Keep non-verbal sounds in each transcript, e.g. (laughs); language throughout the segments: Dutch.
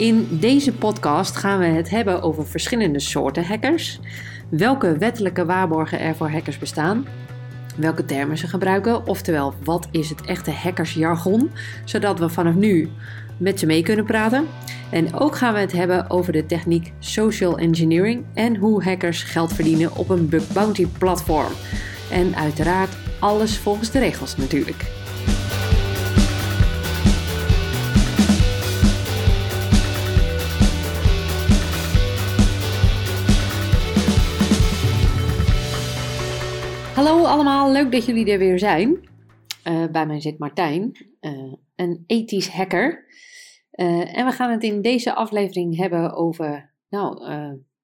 In deze podcast gaan we het hebben over verschillende soorten hackers, welke wettelijke waarborgen er voor hackers bestaan, welke termen ze gebruiken, oftewel wat is het echte hackersjargon, zodat we vanaf nu met ze mee kunnen praten. En ook gaan we het hebben over de techniek social engineering en hoe hackers geld verdienen op een bug bounty platform. En uiteraard alles volgens de regels natuurlijk. Hallo allemaal, leuk dat jullie er weer zijn. Uh, bij mij zit Martijn, uh, een ethisch hacker. Uh, en we gaan het in deze aflevering hebben over, nou,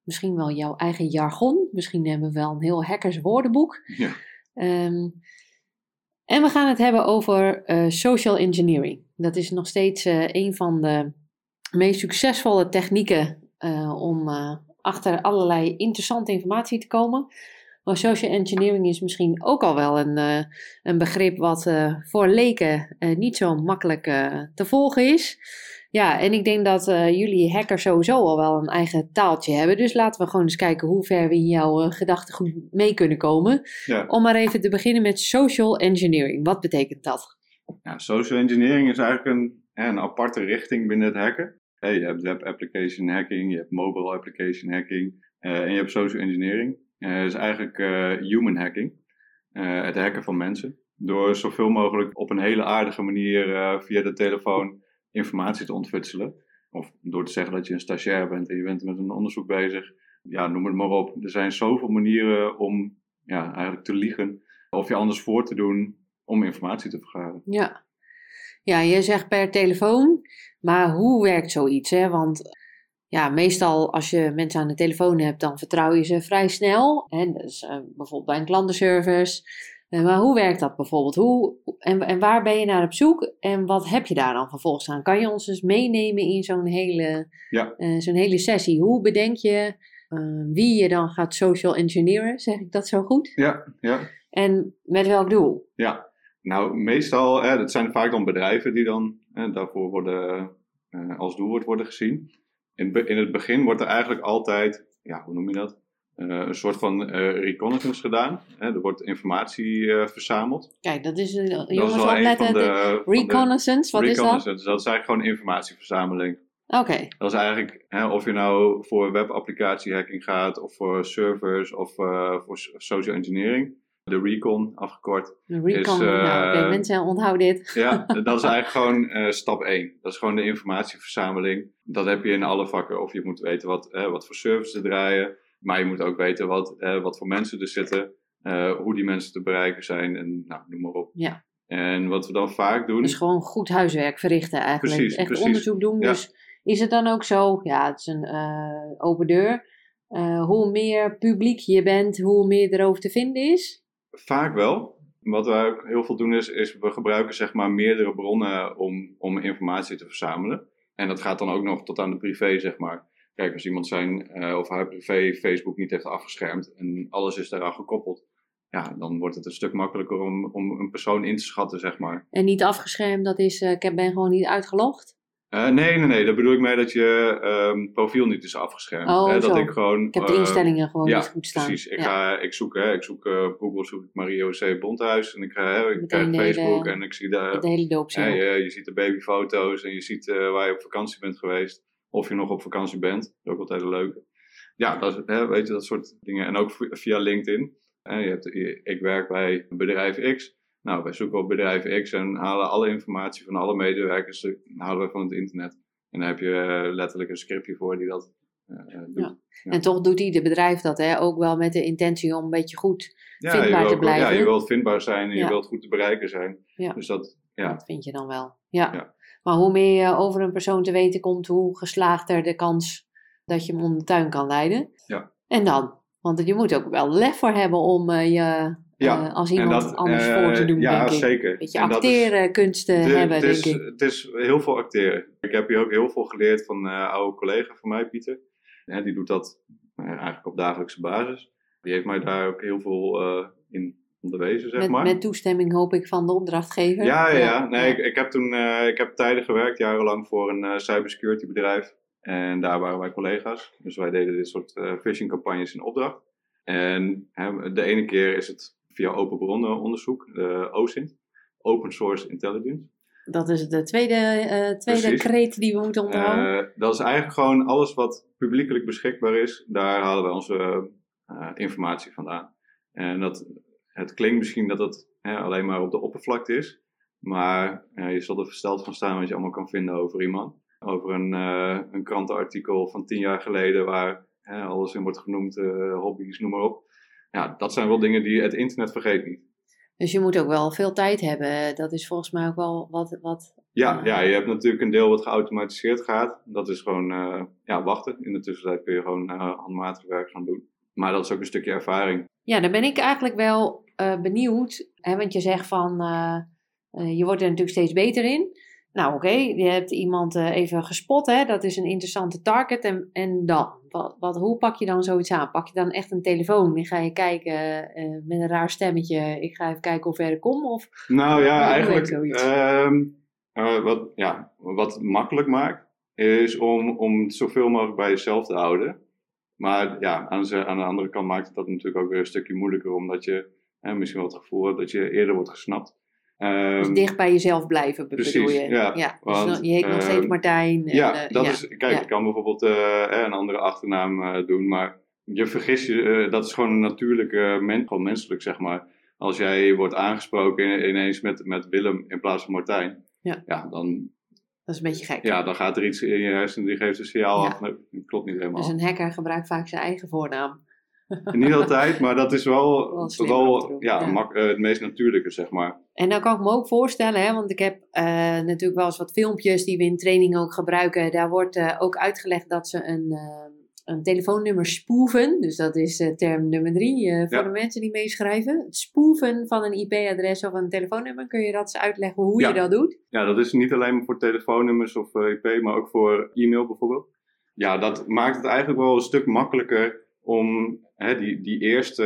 misschien wel jouw eigen jargon. Misschien hebben we wel een heel hackers woordenboek. Ja. Um, en we gaan het hebben over social engineering. Dat is nog steeds een van de meest succesvolle technieken om achter allerlei interessante informatie te komen. Maar social engineering is misschien ook al wel een, uh, een begrip wat uh, voor leken uh, niet zo makkelijk te volgen is. Ja, en ik denk dat jullie hackers sowieso al wel een eigen taaltje hebben. Dus laten we gewoon eens kijken hoe ver we in jouw gedachtegoed mee kunnen komen. Ja. Om maar even te beginnen met social engineering. Wat betekent dat? Ja, social engineering is eigenlijk een, een aparte richting binnen het hacken. Hey, je hebt web application hacking, je hebt mobile application hacking en je hebt social engineering. Uh, is eigenlijk uh, human hacking. Uh, het hacken van mensen. Door zoveel mogelijk op een hele aardige manier via de telefoon informatie te ontfutselen. Of door te zeggen dat je een stagiair bent en je bent met een onderzoek bezig. Ja, noem het maar op. Er zijn zoveel manieren om ja, eigenlijk te liegen. Of je anders voor te doen om informatie te vergaren. Ja. Ja, je zegt per telefoon. Maar hoe werkt zoiets? Hè? Want ja, meestal als je mensen aan de telefoon hebt, dan vertrouw je ze vrij snel. Hè? Dus, uh, bijvoorbeeld bij een klantenservice. Uh, maar hoe werkt dat bijvoorbeeld? Hoe, en, en waar ben je naar op zoek? En wat heb je daar dan vervolgens aan? Kan je ons dus meenemen in zo'n hele, ja. uh, zo'n hele sessie? Hoe bedenk je wie je dan gaat social engineeren? Zeg ik dat zo goed? Ja, ja. En met welk doel? Ja, nou meestal, hè, dat zijn vaak dan bedrijven die dan daarvoor worden, als doelwoord worden gezien in, in het begin wordt er eigenlijk altijd, ja, hoe noem je dat? Uh, een soort van uh, reconnaissance gedaan. Hè? Er wordt informatie uh, verzameld. Kijk, dat is, jongens, dat is opletten. De, reconnaissance, wat reconnaissance. is dat? Dat is eigenlijk gewoon informatieverzameling. Oké. Okay. Dat is eigenlijk, hè, of je nou voor webapplicatie hacking gaat, of voor servers, of voor social engineering de recon afgekort. De recon, is, nou, uh, mensen onthouden dit. (laughs) Ja, (laughs) dat is eigenlijk gewoon uh, stap 1. Dat is gewoon de informatieverzameling. Dat heb je in alle vakken. Of je moet weten wat, uh, wat voor services draaien. Maar je moet ook weten wat, wat voor mensen er zitten. hoe die mensen te bereiken zijn. En nou, noem maar op. Ja. En wat we dan vaak doen... Dus gewoon goed huiswerk verrichten eigenlijk. Precies, Echt precies. onderzoek doen. Ja. Dus is het dan ook zo... Ja, het is een open deur. hoe meer publiek je bent, hoe meer erover te vinden is? Vaak wel. Wat wij ook heel veel doen is, is we gebruiken zeg maar meerdere bronnen om, om informatie te verzamelen. En dat gaat dan ook nog tot aan de privé, zeg maar. Kijk, als iemand zijn uh, of haar privé Facebook niet heeft afgeschermd en alles is daaraan gekoppeld, ja, dan wordt het een stuk makkelijker om, om een persoon in te schatten, zeg maar. En niet afgeschermd, dat is, uh, ik ben gewoon niet uitgelogd? Uh, nee, nee, nee. Daar bedoel ik mee dat je um, profiel niet is afgeschermd. Oh, hè, dat ik gewoon. Ik heb de instellingen gewoon ja, niet goed staan. Precies. Ik, ga, ik zoek, hè, ik zoek uh, Google, zoek ik Mario C. Bondhuis. En ik, ga, ik krijg Facebook hele, en ik zie daar. De hele doop hè, je, je ziet de babyfoto's en je ziet waar je op vakantie bent geweest. Of je nog op vakantie bent. Dat is ook altijd een leuke. Ja, dat, hè, weet je, dat soort dingen. En ook via LinkedIn. Hè, je hebt, ik werk bij bedrijf X. Nou, wij zoeken op bedrijf X en halen alle informatie van alle medewerkers eh, halen we van het internet. En dan heb je eh, letterlijk een scriptje voor die dat uh, doet. Ja. En toch doet ieder bedrijf dat, hè? ook wel met de intentie om een beetje goed vindbaar te blijven. Ja, je wilt vindbaar zijn en je wilt goed te bereiken zijn. Dus dat, ja. dat vind je dan wel. Ja. Maar hoe meer je over een persoon te weten komt, hoe geslaagder de kans dat je hem om de tuin kan leiden. Ja. En dan? Want je moet ook wel lef voor hebben om je ja. Uh, als iemand dat, anders voor te doen, ja, denk ik. zeker. Een beetje acteren, kunsten hebben, denk ik. Het is heel veel acteren. Ik heb hier ook heel veel geleerd van een uh, oude collega van mij, Pieter. Ja, die doet dat eigenlijk op dagelijkse basis. Die heeft mij daar ook heel veel in onderwezen, zeg met, maar. Met toestemming, hoop ik, van de opdrachtgever. Ja, ja, ja. Nee, Ik, ik, heb toen ik heb tijden gewerkt, jarenlang, voor een cybersecurity bedrijf. En daar waren wij collega's. Dus wij deden dit soort uh, phishing campagnes in opdracht. En hè, de ene keer is het via open bronnen onderzoek, de OSINT, Open Source Intelligence. Dat is de tweede, uh, tweede kreet die we moeten onthouden. Uh, dat is eigenlijk gewoon alles wat publiekelijk beschikbaar is. Daar halen we onze uh, informatie vandaan. En dat, het klinkt misschien dat het hè, alleen maar op de oppervlakte is. Maar je zal er versteld van staan wat je allemaal kan vinden over iemand. Over een, een krantenartikel van tien jaar geleden waar alles in wordt genoemd, hobby's, noem maar op. Ja, dat zijn wel dingen die het internet vergeet niet. Dus je moet ook wel veel tijd hebben. Dat is volgens mij ook wel wat. wat ja, uh, ja, je hebt natuurlijk een deel wat geautomatiseerd gaat. Dat is gewoon uh, ja, wachten. In de tussentijd kun je gewoon uh, handmatig werk gaan doen. Maar dat is ook een stukje ervaring. Ja, dan ben ik eigenlijk wel benieuwd. Hè, want je zegt van. je wordt er natuurlijk steeds beter in. Nou, oké, je hebt iemand even gespot. Hè, dat is een interessante target. En, en dan? Wat, wat, hoe pak je dan zoiets aan? Pak je dan echt een telefoon en ga je kijken uh, met een raar stemmetje, ik ga even kijken hoe ver ik kom? Of, nou ja, eigenlijk uh, uh, wat, ja, wat het makkelijk maakt, is om, om het zoveel mogelijk bij jezelf te houden. Maar ja, aan de, aan de andere kant maakt het dat natuurlijk ook weer een stukje moeilijker, omdat je misschien wel het gevoel hebt dat je eerder wordt gesnapt. Um, dus dicht bij jezelf blijven, bedoel precies, je? Ja, ja. Dus want, je heet nog steeds um, Martijn. Ja, en, dat ja, is, kijk, ik kan bijvoorbeeld uh, een andere achternaam doen, maar je vergis je, dat is gewoon een natuurlijke, men, gewoon menselijk zeg maar. Als jij wordt aangesproken ineens met, met Willem in plaats van Martijn, ja. Ja, dan... Dat is een beetje gek. Ja, dan gaat er iets in je hersenen, die geeft een signaal af. Nee, dat klopt niet helemaal. Dus een hacker gebruikt vaak zijn eigen voornaam. Niet altijd, maar dat is wel, (laughs) wel, wel ja, ja. Mak, uh, het meest natuurlijke, zeg maar. En dan kan ik me ook voorstellen, hè, want ik heb uh, natuurlijk wel eens wat filmpjes die we in training ook gebruiken. Daar wordt uh, ook uitgelegd dat ze een, een telefoonnummer spoeven. Dus dat is term nummer drie voor ja. de mensen die meeschrijven. Het spoeven van een IP-adres of een telefoonnummer. Kun je dat eens uitleggen hoe ja. je dat doet? Ja, dat is niet alleen voor telefoonnummers of IP, maar ook voor e-mail bijvoorbeeld. Ja, dat maakt het eigenlijk wel een stuk makkelijker om hè, die, die eerste,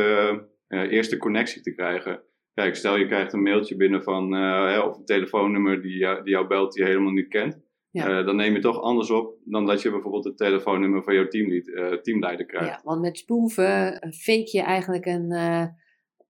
uh, eerste connectie te krijgen. Kijk, stel je krijgt een mailtje binnen van, uh, of een telefoonnummer die, jou, die jou belt die je helemaal niet kent. Ja. Uh, dan neem je toch anders op dan dat je bijvoorbeeld het telefoonnummer van jouw teamlead, teamleider krijgt. Ja, want met spoeven fake je eigenlijk een,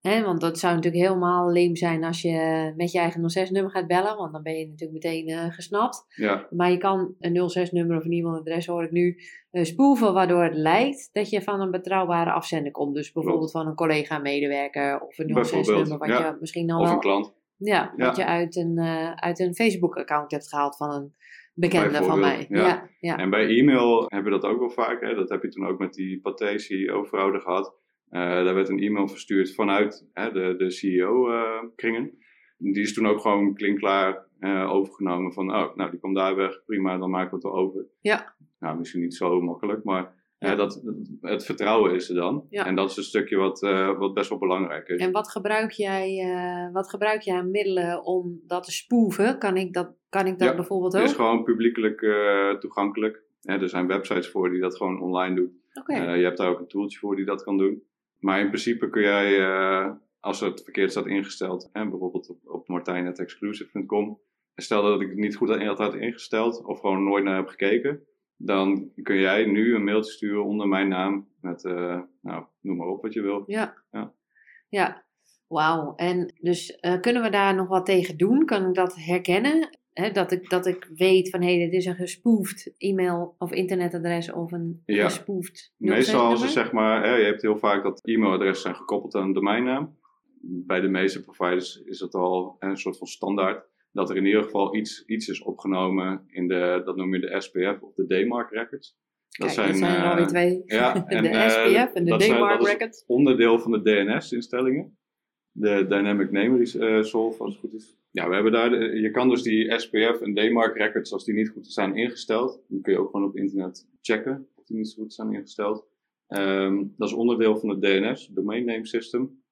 He, want dat zou natuurlijk helemaal leem zijn als je met je eigen 06-nummer gaat bellen, want dan ben je natuurlijk meteen uh, gesnapt. Ja. Maar je kan een 06-nummer of een e-mailadres, hoor ik nu, uh, spoeven, waardoor het lijkt dat je van een betrouwbare afzender komt. Dus bijvoorbeeld van een collega-medewerker of een 06-nummer wat ja. je misschien al of een klant. Ja, wat je uit een, uh, uit een Facebook-account hebt gehaald van een bekende van mij. Ja. Ja, ja. En bij e-mail hebben we dat ook wel vaak. Hè? Dat heb je toen ook met die Pathé CEO-fraude gehad. Uh, daar werd een e-mail verstuurd vanuit hè, de, de CEO-kringen. Uh, die is toen ook gewoon klinkklaar uh, overgenomen van, oh, nou, die komt daar weg, prima, dan maken we het wel over. Ja. Nou, misschien niet zo makkelijk, maar ja. dat, het vertrouwen is er dan. Ja. En dat is een stukje wat, wat best wel belangrijk is. En wat gebruik jij, wat gebruik jij aan middelen om dat te spoeven? Kan ik dat, kan ik dat ja, bijvoorbeeld ook? Het is gewoon publiekelijk toegankelijk. Hè, er zijn websites voor die dat gewoon online doen. Okay. je hebt daar ook een tooltje voor die dat kan doen. Maar in principe kun jij, uh, als het verkeerd staat ingesteld, hè, bijvoorbeeld op, op martijn.exclusive.com, stel dat ik het niet goed had ingesteld of gewoon nooit naar heb gekeken, dan kun jij nu een mailtje sturen onder mijn naam met, uh, nou, noem maar op wat je wil. Ja. Ja. ja. Wauw. En dus uh, kunnen we daar nog wat tegen doen? Kan ik dat herkennen? He, dat, ik, dat ik weet van hé, hey, dit is een gespoefd e-mail of internetadres of een ja. gespoefd. Meestal als het zeg maar, hè, je hebt heel vaak dat e-mailadressen zijn gekoppeld aan een domeinnaam. Bij de meeste providers is dat al een soort van standaard. Dat er in ieder geval iets, iets is opgenomen in de, dat noem je de SPF of de DMARC records. Dat Kijk, zijn, dat zijn er alweer twee. Ja, (laughs) en, de SPF en de DMARC records. onderdeel van de DNS-instellingen. De Dynamic Name Resolve, als het goed is. Ja, we hebben daar, je kan dus die SPF en DMARC records, als die niet goed zijn ingesteld, die kun je ook gewoon op internet checken of die niet goed zijn ingesteld. Um, dat is onderdeel van het DNS, Domain Name System.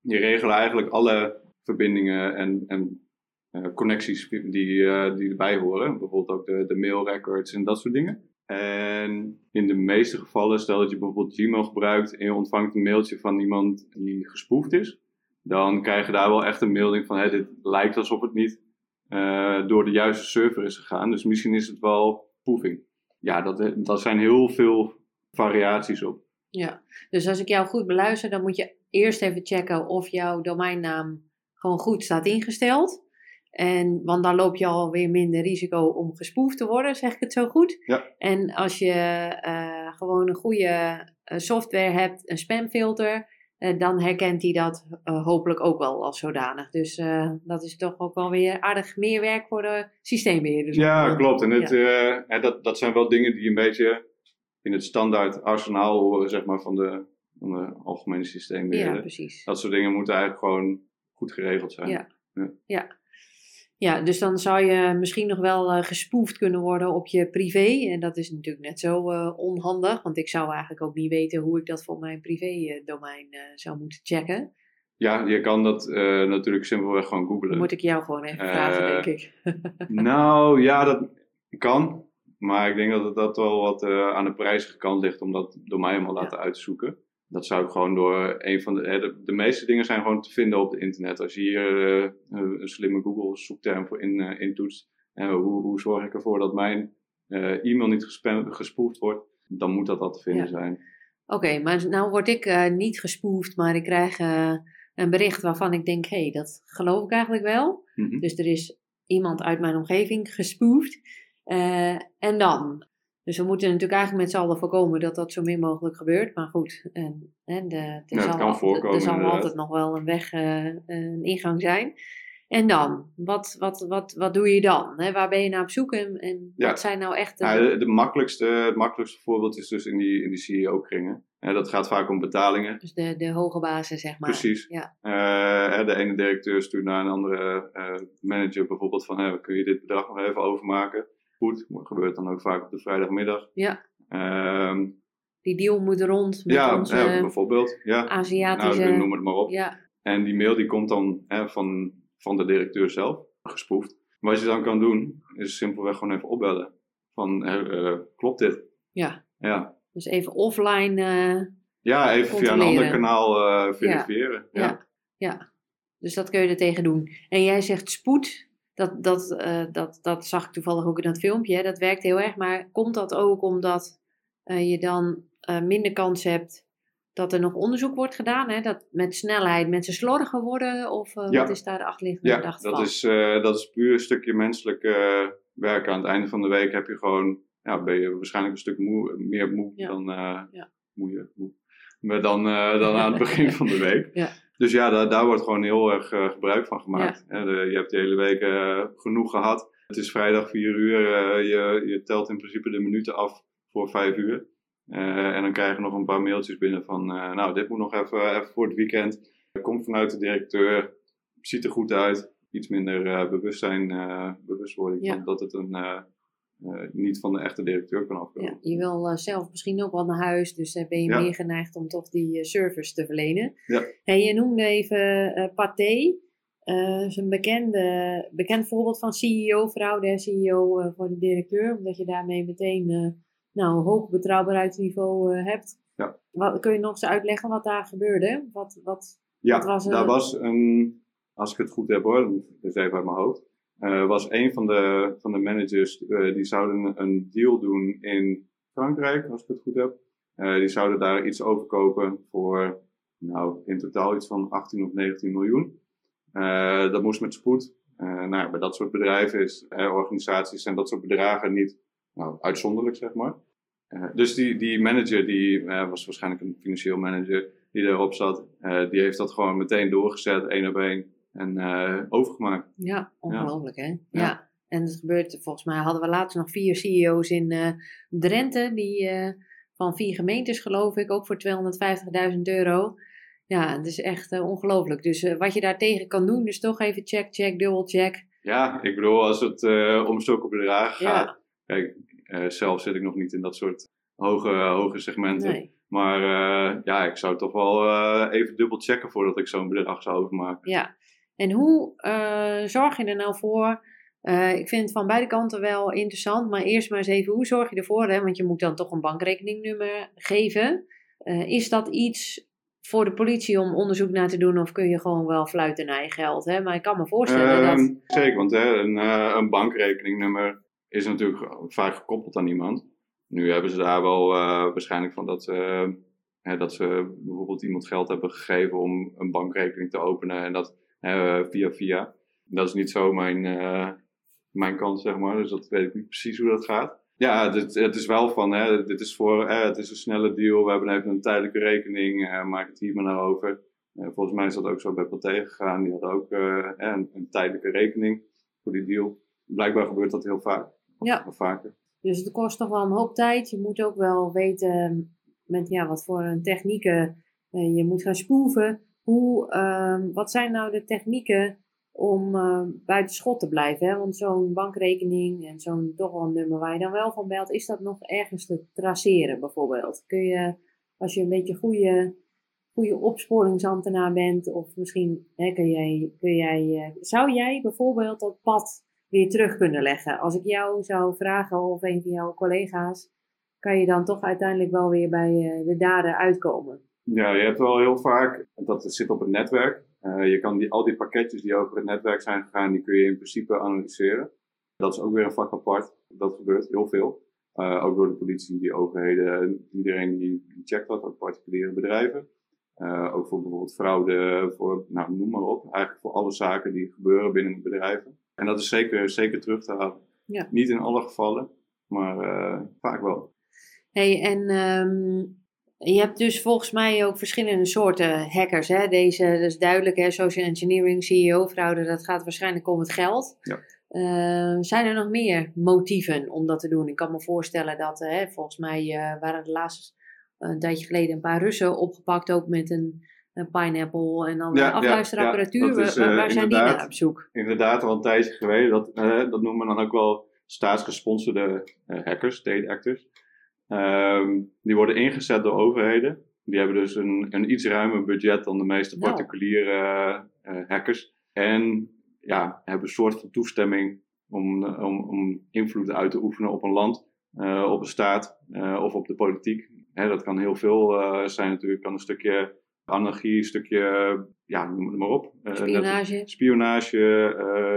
Die regelen eigenlijk alle verbindingen en, en uh, connecties die, uh, die erbij horen. Bijvoorbeeld ook de, de mail records en dat soort dingen. En in de meeste gevallen, stel dat je bijvoorbeeld Gmail gebruikt en je ontvangt een mailtje van iemand die gespoefd is dan krijg je daar wel echt een melding van, dit lijkt alsof het niet uh, door de juiste server is gegaan. Dus misschien is het wel spoofing. ja, dat, dat zijn heel veel variaties op. Ja, dus als ik jou goed beluister, dan moet je eerst even checken of jouw domeinnaam gewoon goed staat ingesteld. En, want dan loop je alweer minder risico om gespoefd te worden, zeg ik het zo goed. Ja. En als je eh, gewoon een goede eh, software hebt, een spamfilter, uh, dan herkent hij dat hopelijk ook wel als zodanig. Dus dat is toch ook wel weer aardig meer werk voor de systeembeheerders. Ja, klopt. En het, ja. dat, dat zijn wel dingen die een beetje in het standaard arsenaal horen, zeg maar, van de, van de algemene systeembeheerder. Ja, precies. Dat soort dingen moeten eigenlijk gewoon goed geregeld zijn. Ja. ja. ja. Ja, dus dan zou je misschien nog wel uh, gespoefd kunnen worden op je privé. En dat is natuurlijk net zo uh, onhandig, want ik zou eigenlijk ook niet weten hoe ik dat voor mijn privé-domein uh, zou moeten checken. Ja, je kan dat natuurlijk simpelweg gewoon googlen. Moet ik jou gewoon even vragen, denk ik. (laughs) nou, ja, dat kan. Maar ik denk dat het dat wel wat aan de prijzige kant ligt om dat door mij helemaal ja. laten uitzoeken dat zou ik gewoon door een van de, de, meeste dingen zijn gewoon te vinden op het internet. Als je hier uh, een slimme Google zoekterm voor in, uh, intoetst, uh, hoe, hoe zorg ik ervoor dat mijn e-mail niet gespoefd wordt, dan moet dat al te vinden zijn. Oké, okay, maar nou word ik niet gespoefd, maar ik krijg een bericht waarvan ik denk, hé, hey, dat geloof ik eigenlijk wel. Mm -hmm. Dus er is iemand uit mijn omgeving gespoefd. en dan? Dus we moeten natuurlijk eigenlijk met z'n allen voorkomen dat dat zo min mogelijk gebeurt. Maar goed, en, en de, er, ja, zal, kan voorkomen, er zal altijd nog wel een weg, uh, een ingang zijn. En dan? Wat, wat, wat, wat doe je dan? Hè? Waar ben je naar op zoek en, en ja. wat zijn nou echt... De... Ja, de, de, makkelijkste, het makkelijkste voorbeeld is dus in die, in die CEO-kringen. dat gaat vaak om betalingen. Dus de, de hoge bazen, zeg maar. Precies. Ja. Uh, de ene directeur stuurt naar een andere manager bijvoorbeeld van... Kun je dit bedrag nog even overmaken? Goed, dat gebeurt dan ook vaak op de vrijdagmiddag. Ja. Um, die deal moet rond met ja, onze ja, bijvoorbeeld. Ja. Aziatische... Nou, noem het maar op. Ja. En die mail die komt dan hè, van, van de directeur zelf, gespoefd. Wat je dan kan doen, is simpelweg gewoon even opbellen. Van, uh, klopt dit? Ja. Ja. Dus even offline uh, Ja, even via een ander kanaal uh, verifiëren. Ja. ja. ja. Dus dat kun je er tegen doen. En jij zegt spoed. Dat, dat, uh, dat, dat zag ik toevallig ook in dat filmpje. Hè. Dat werkt heel erg. Maar komt dat ook omdat uh, je dan uh, minder kans hebt dat er nog onderzoek wordt gedaan? Hè? Dat met snelheid mensen slordiger worden? Of ja. wat is daar de achterliggende ja, gedachte dat van? Is, dat is puur een stukje menselijk werken. Aan het einde van de week heb je gewoon, ja, ben je waarschijnlijk een stuk moe, meer moe Ja. dan, moe, moe. Maar dan, dan aan het begin (laughs) van de week. Ja. Dus ja, daar, daar wordt gewoon heel erg uh, gebruik van gemaakt. Je hebt de hele week uh, genoeg gehad. Het is vrijdag 4 uur. Uh, je, je telt in principe de minuten af voor 5 uur. en dan krijg je nog een paar mailtjes binnen van... nou, dit moet nog even, even voor het weekend. Komt vanuit de directeur. Ziet er goed uit. Iets minder bewustzijn, bewustwording Ja. dat het een, uh, niet van de echte directeur kan afkomen. Ja, je wil uh, zelf misschien ook wel naar huis, dus uh, ben je Ja. meer geneigd om toch die service te verlenen. Ja. En je noemde even Pathé. Dat is een bekende, bekend voorbeeld van CEO-vrouw, de CEO voor de directeur, omdat je daarmee meteen nou, een hoog betrouwbaarheidsniveau hebt. Ja. Wat, kun je nog eens uitleggen wat daar gebeurde? Wat, wat, Ja, wat was er? daar was een, als ik het goed heb hoor, dat is even uit mijn hoofd. Uh, was een van de, van de managers, uh, die zouden een deal doen in Frankrijk, als ik het goed heb. Uh, die zouden daar iets overkopen voor, nou, in totaal iets van 18 of 19 miljoen. dat moest met spoed. nou, bij dat soort bedrijven is, organisaties en dat soort bedragen niet, nou, uitzonderlijk, zeg maar. dus die, die manager, die was waarschijnlijk een financieel manager die daarop zat, die heeft dat gewoon meteen doorgezet, één op één en uh, overgemaakt. Ja, ongelooflijk hè? Ja. Ja. En het gebeurt, volgens mij hadden we laatst nog vier CEO's in uh, Drenthe, die uh, van vier gemeentes geloof ik, ook voor 250.000 euro. Ja, het is echt ongelooflijk. Dus wat je daartegen kan doen, is toch even check, check, dubbel check. Ja, ik bedoel, als het om zulke bedragen gaat. Kijk, zelf zit ik nog niet in dat soort hoge, hoge segmenten. Nee. Maar ja, ik zou toch wel even dubbel checken voordat ik zo'n bedrag zou overmaken. Ja, en hoe uh, zorg je er nou voor? Uh, ik vind het van beide kanten wel interessant, maar eerst maar eens even, hoe zorg je ervoor? Hè? Want je moet dan toch een bankrekeningnummer geven. Uh, is dat iets voor de politie om onderzoek naar te doen of kun je gewoon wel fluiten naar je geld? Hè? Maar ik kan me voorstellen Ehm, dat... Zeker, want hè, een, een bankrekeningnummer is natuurlijk vaak gekoppeld aan iemand. Nu hebben ze daar wel waarschijnlijk van dat, hè, dat ze bijvoorbeeld iemand geld hebben gegeven om een bankrekening te openen en dat via via. Dat is niet zo mijn, mijn kant, zeg maar. Dus dat weet ik niet precies hoe dat gaat. Ja, het, het is wel van, hè, dit is voor, het is een snelle deal. We hebben even een tijdelijke rekening, maak het hier maar naar over. volgens mij is dat ook zo bij Pathé gegaan. Die had ook een, een tijdelijke rekening voor die deal. Blijkbaar gebeurt dat heel vaak. Ja. vaker. Dus het kost toch wel een hoop tijd. Je moet ook wel weten met ja, wat voor een technieken je moet gaan spoeven. Hoe, uh, wat zijn nou de technieken om uh, buiten schot te blijven? Hè? Want zo'n bankrekening en zo'n toch wel nummer waar je dan wel van belt, is dat nog ergens te traceren bijvoorbeeld? Kun je, als je een beetje goede, goede opsporingsambtenaar bent, of misschien hè, kun jij, kun jij, eh, zou jij bijvoorbeeld dat pad weer terug kunnen leggen. Als ik jou zou vragen of een van jouw collega's, kan je dan toch uiteindelijk wel weer bij eh, de daden uitkomen. Ja, je hebt wel heel vaak, dat het zit op het netwerk. Uh, je kan die, al die pakketjes die over het netwerk zijn gegaan, die kun je in principe analyseren. Dat is ook weer een vak apart. Dat gebeurt heel veel. Uh, ook door de politie, die overheden, iedereen die, die checkt dat, ook particuliere bedrijven. Uh, ook voor bijvoorbeeld fraude, voor, nou, noem maar op. Eigenlijk voor alle zaken die gebeuren binnen bedrijven. En dat is zeker, zeker terug te halen. Ja. Niet in alle gevallen, maar vaak wel. Hey, en um, je hebt dus volgens mij ook verschillende soorten hackers. Hè? Deze, dat is duidelijk, hè? social engineering, CEO-fraude, dat gaat waarschijnlijk om het geld. Ja. Uh, zijn er nog meer motieven om dat te doen? Ik kan me voorstellen dat, uh, volgens mij uh, waren de laatste een tijdje geleden een paar Russen opgepakt, ook met een een pineapple en dan ja, afluisterapparatuur. Ja, is, waar, waar zijn die naar op zoek? Inderdaad, al een tijdje geleden. Dat, dat noemen we dan ook wel staatsgesponsorde hackers, state actors. Um, die worden ingezet door overheden. Die hebben dus een, een iets ruimer budget dan de meeste nou. particuliere uh, hackers. En ja, hebben een soort van toestemming om, om, om invloed uit te oefenen op een land, op een staat of op de politiek. Hè, dat kan heel veel zijn natuurlijk. kan een stukje anarchie, een stukje, ja, noem het maar op. Spionage. Spionage,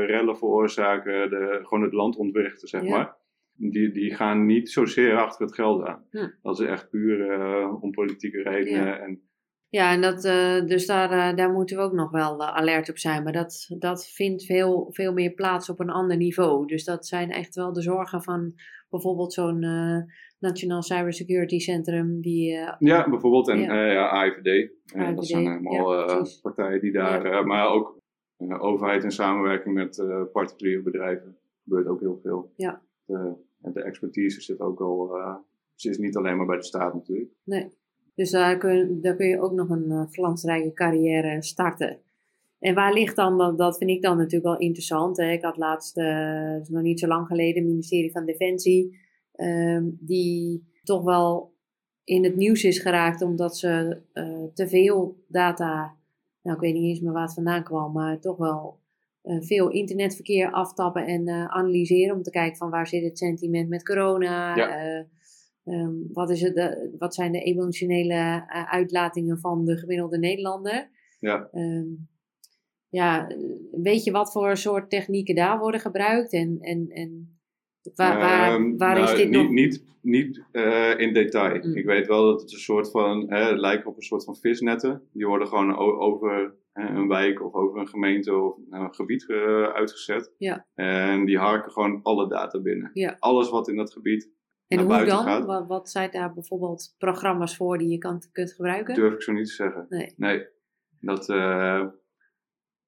rellen veroorzaken, de, gewoon het land ontwrichten, zeg ja. maar. Die, die gaan niet zozeer achter het geld aan. Hm. Dat is echt puur uh, om politieke redenen. Ja. En, ja, en dat, dus daar, daar moeten we ook nog wel alert op zijn. Maar dat, dat vindt veel, veel meer plaats op een ander niveau. Dus dat zijn echt wel de zorgen van bijvoorbeeld zo'n Nationaal Cybersecurity Centrum. Die, ja, bijvoorbeeld. En ja. Ja AIVD. AIVD. dat zijn helemaal ja, partijen die daar... maar ook overheid in samenwerking met particuliere bedrijven. gebeurt ook heel veel. Ja. De, de expertise zit ook al... ze is niet alleen maar bij de staat natuurlijk. Nee. Dus daar kun, daar kun je ook nog een glansrijke carrière starten. En waar ligt dan, dat, vind ik dan natuurlijk wel interessant. Hè. Ik had laatst, uh, nog niet zo lang geleden, het ministerie van Defensie um, die toch wel in het nieuws is geraakt omdat ze te veel data, nou ik weet niet eens meer waar het vandaan kwam, maar toch wel veel internetverkeer aftappen en uh, analyseren om te kijken van waar zit het sentiment met corona, ja. um, wat, is het, de, wat zijn de emotionele uitlatingen van de gemiddelde Nederlander. Ja. Um, ja, weet je wat voor soort technieken daar worden gebruikt en, en, en Waar, waar, um, waar nou, is dit niet, nog? Niet, niet uh, in detail. Mm. Ik weet wel dat het een soort van, hè, het lijkt op een soort van visnetten. Die worden gewoon over een wijk of over een gemeente of een gebied uh, uitgezet. Ja. En die harken gewoon alle data binnen. Ja. Alles wat in dat gebied En naar hoe buiten dan? gaat. Wat, wat zijn daar bijvoorbeeld programma's voor die je kan, kunt gebruiken? durf ik zo niet te zeggen. Nee. Nee. Dat, uh,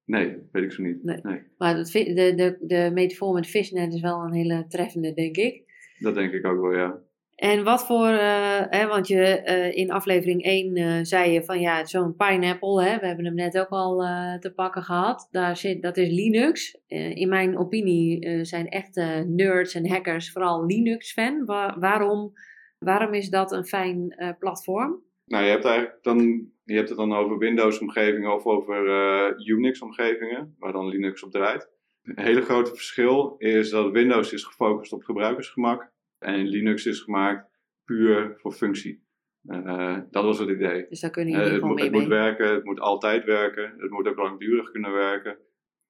nee, weet ik zo niet. Nee. nee. Maar vi- de, de, de metafoor met fishnet is wel een hele treffende, denk ik. Dat denk ik ook wel, ja. En wat voor, eh, hè, want je eh, in aflevering 1 eh, zei je van ja, zo'n pineapple, hè, we hebben hem net ook al te pakken gehad, Daar zit, dat is Linux. In mijn opinie zijn echte nerds en hackers vooral Linux-fan. Wa- waarom, waarom is dat een fijn platform? Nou, je hebt, eigenlijk dan, je hebt het dan over Windows-omgevingen of over Unix-omgevingen, waar dan Linux op draait. Een hele grote verschil is dat Windows is gefocust op gebruikersgemak en Linux is gemaakt puur voor functie. Uh, dat was het idee. Dus daar kunnen Uh, jullie het gewoon moet, mee het moet werken, het moet altijd werken, het moet ook langdurig kunnen werken.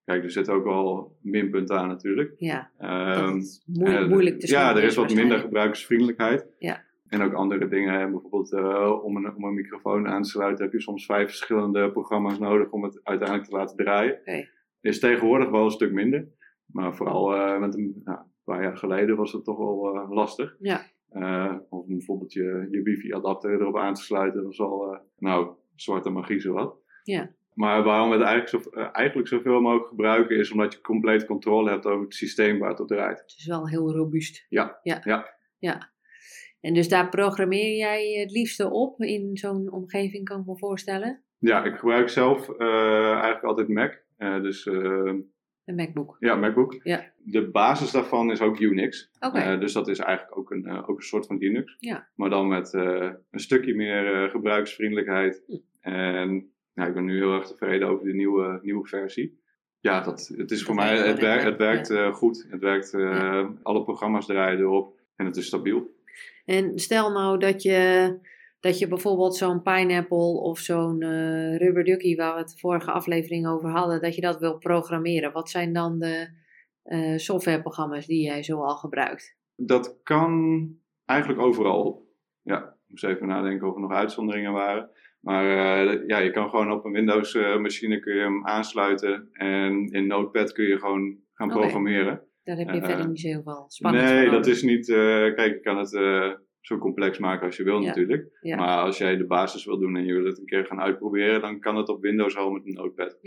kijk, er zitten ook wel minpunten aan natuurlijk. Ja, dat het moe- eh, moeilijk te Ja, er is wat minder gebruikersvriendelijkheid. Ja. En ook andere dingen. Bijvoorbeeld eh, om, een, om een microfoon aan te sluiten heb je soms vijf verschillende programma's nodig om het uiteindelijk te laten draaien. Oké. Is tegenwoordig wel een stuk minder. Maar vooral eh, met een, nou, een paar jaar geleden was het toch wel eh, lastig. Ja. Eh, of om bijvoorbeeld je, je wifi-adapter erop aan te sluiten. Dat was al, eh, nou, zwarte magie zowat. Ja. Maar waarom we het eigenlijk, zo, eigenlijk zoveel mogelijk gebruiken is omdat je compleet controle hebt over het systeem waar het op draait. Het is wel heel robuust. Ja, Ja. ja. ja. En dus daar programmeer jij het liefste op in zo'n omgeving, kan ik me voorstellen. Ja, ik gebruik zelf eigenlijk altijd Mac. Dus Een MacBook. ja, MacBook. Ja. De basis daarvan is ook Unix. Oké. Eh, dus dat is eigenlijk ook een, eh, ook een soort van Linux. Ja. Maar dan met eh, een stukje meer gebruiksvriendelijkheid. Hm. En nou, ik ben nu heel erg tevreden over de nieuwe, nieuwe versie. Ja, dat, het is voor mij, werkt het, werkt het werkt goed. Het werkt, eh, alle programma's draaien erop. En het is stabiel. En stel nou dat je, dat je bijvoorbeeld zo'n Pineapple of zo'n eh Rubber Ducky, waar we het vorige aflevering over hadden, dat je dat wil programmeren. Wat zijn dan de eh, softwareprogramma's die jij zoal gebruikt? Dat kan eigenlijk overal. Ja, ik moest even nadenken of er nog uitzonderingen waren. Maar eh, ja, je kan gewoon op een Windows eh, machine kun je hem aansluiten. En in Notepad kun je gewoon gaan programmeren. Daar heb je verder niet zo heel veel spannend nee, dat is niet... kijk, je kan het zo complex maken als je wil Ja, natuurlijk. ja. Maar als jij de basis wil doen en je wil het een keer gaan uitproberen... dan kan het op Windows al met een Notepad.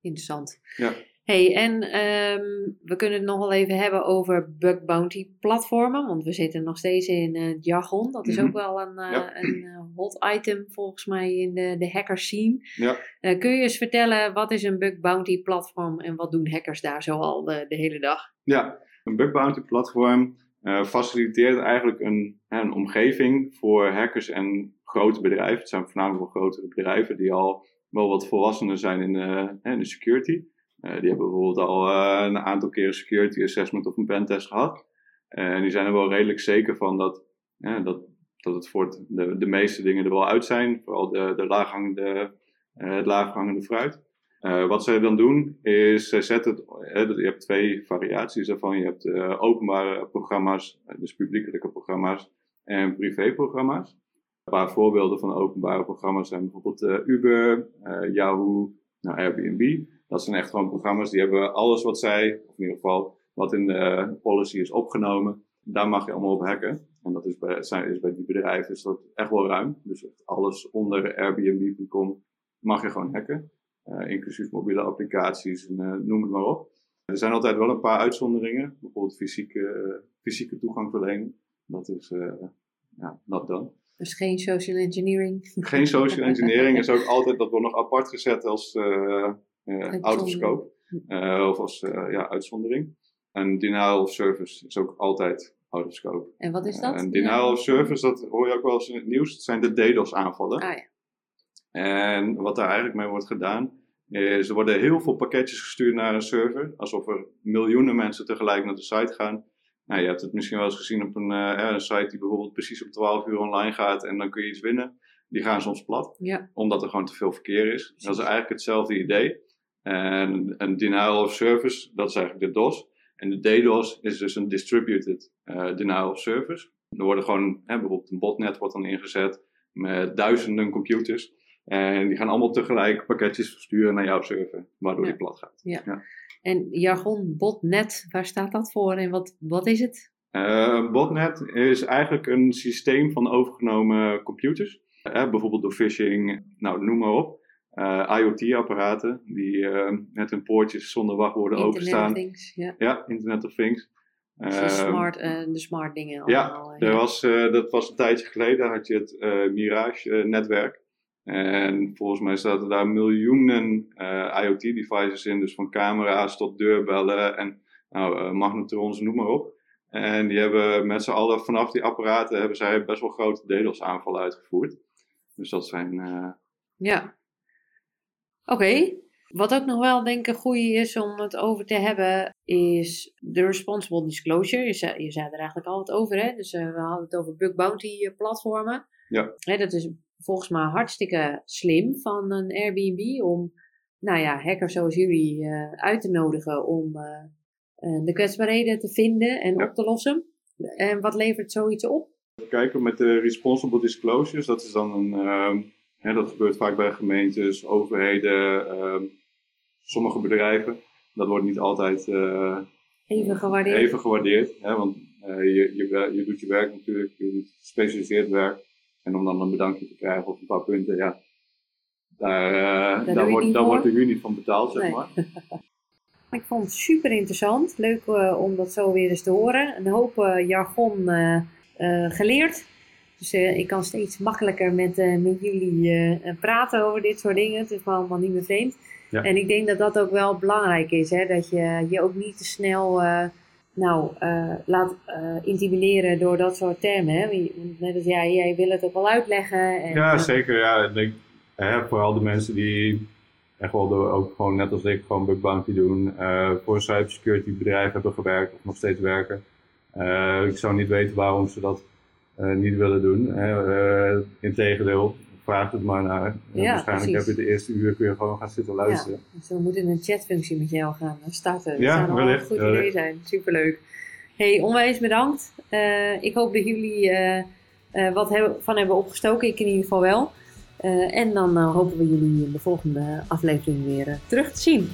Interessant. Ja. Hey, en ehm, we kunnen het nog wel even hebben over bug bounty platformen, want we zitten nog steeds in het jargon. Dat is Mhm. ook wel een, eh, Ja. een eh, hot item volgens mij in de, de hacker scene. Ja. Kun je eens vertellen, wat is een bug bounty platform en wat doen hackers daar zoal de, de hele dag? Ja, een bug bounty platform eh, faciliteert eigenlijk een, een omgeving voor hackers en grote bedrijven. Het zijn voornamelijk wel grotere bedrijven die al wel wat volwassener zijn in de, de security. Eh, die hebben bijvoorbeeld al eh, een aantal keren security assessment of een pentest gehad. En die zijn er wel redelijk zeker van dat, dat, dat het voor de, de meeste dingen er wel uit zijn. Vooral de, de laaghangende, het laaghangende fruit. Eh, wat zij dan doen is, zij zetten het, eh, je hebt twee variaties daarvan. Je hebt eh, openbare programma's, dus publiekelijke programma's, en privéprogramma's. Een paar voorbeelden van openbare programma's zijn bijvoorbeeld Uber, Yahoo, nou, Airbnb. Dat zijn echt gewoon programma's die hebben alles wat zij, of in ieder geval wat in de policy is opgenomen, daar mag je allemaal op hacken. En dat is bij, zijn, is bij die bedrijven is dat echt wel ruim. Dus alles onder Airbnb.com mag je gewoon hacken. Eh, inclusief mobiele applicaties en eh, noem het maar op. Er zijn altijd wel een paar uitzonderingen. Bijvoorbeeld fysieke, fysieke toegang verlenen. Dat is uh, ja, not done. Dus geen social engineering. Geen social engineering is (laughs) ook altijd, dat wordt nog apart gezet als uh, uh, out of scope. Uh, of als ja, uitzondering. En denial of service is ook altijd out of scope. En wat is dat? en denial of service, dat hoor je ook wel eens in het nieuws. Dat zijn de DDoS aanvallen. Ah, ja. En wat daar eigenlijk mee wordt gedaan, is er worden heel veel pakketjes gestuurd naar een server. Alsof er miljoenen mensen tegelijk naar de site gaan. Nou, je hebt het misschien wel eens gezien op een, uh, een site die bijvoorbeeld precies om 12 uur online gaat en dan kun je iets winnen. Die gaan soms plat, ja. omdat er gewoon te veel verkeer is. Precies. Dat is eigenlijk hetzelfde idee. En een denial of service, dat is eigenlijk de DOS. En de DDoS is dus een distributed uh, denial of service. Er worden gewoon, hè, bijvoorbeeld een botnet wordt dan ingezet met duizenden computers. En die gaan allemaal tegelijk pakketjes versturen naar jouw server, waardoor ja. die plat gaat. Ja. ja. En jargon botnet, waar staat dat voor en wat, wat is het? Uh, botnet is eigenlijk een systeem van overgenomen computers. Uh, bijvoorbeeld door phishing, nou noem maar op. Uh, IoT-apparaten die met hun poortjes zonder wachtwoorden Internet openstaan. Of things, ja. ja, Internet of Things. Dus de, smart, de smart dingen allemaal. Ja, er was, dat was een tijdje geleden had je het Mirage-netwerk. En volgens mij zaten daar miljoenen uh, IoT-devices in, dus van camera's tot deurbellen en nou, uh, magnetrons, noem maar op. En die hebben met z'n allen vanaf die apparaten hebben zij best wel grote DDoS-aanvallen uitgevoerd. Dus dat zijn. Uh... Ja. Oké. Okay. Wat ook nog wel denk ik goed is om het over te hebben, is de responsible disclosure. Je zei, je zei er eigenlijk al wat over, hè? Dus we hadden het over bug bounty platformen. Ja. Hè, dat is volgens mij hartstikke slim van een Airbnb om nou ja, hackers zoals jullie uit te nodigen om de kwetsbaarheden te vinden en op te lossen. En wat levert zoiets op? Kijken met de responsible disclosures, dat is dan een, ehm, hè, dat gebeurt vaak bij gemeentes, overheden, ehm, sommige bedrijven. Dat wordt niet altijd even gewaardeerd. Even gewaardeerd hè, want je, je, je doet je werk natuurlijk, je doet gespecialiseerd werk. En om dan een bedankje te krijgen op een paar punten, ja, daar, uh, daar, wordt, daar wordt de uur niet van betaald, zeg maar. (laughs) Ik vond het super interessant. Leuk uh, om dat zo weer eens te horen. Een hoop uh, jargon geleerd. Dus ik kan steeds makkelijker met, met jullie praten over dit soort dingen. Het is me allemaal niet meer vreemd. Ja. En ik denk dat dat ook wel belangrijk is. Hè? Dat je je ook niet te snel nou, laat intimideren door dat soort termen. Hè? Net als jij, jij wil het ook wel uitleggen. En, ja, zeker. Ja. Ik denk, hè, vooral de mensen die echt wel ook gewoon net als ik gewoon bug bounty doen, uh, voor een cybersecurity bedrijf hebben gewerkt of nog steeds werken. Uh, ik zou niet weten waarom ze dat uh, niet willen doen. integendeel, vraag het maar naar. Ja, waarschijnlijk precies. heb je de eerste uur kun je gewoon gaan zitten luisteren. Ja, dus we moeten een chatfunctie met jou gaan starten. Dat ja, zou wellicht, een goed idee zijn. Superleuk. Hey, onwijs bedankt. ik hoop dat jullie wat hebben, van hebben opgestoken. Ik in ieder geval wel. Uh, en dan uh, hopen we jullie in de volgende aflevering weer uh, terug te zien.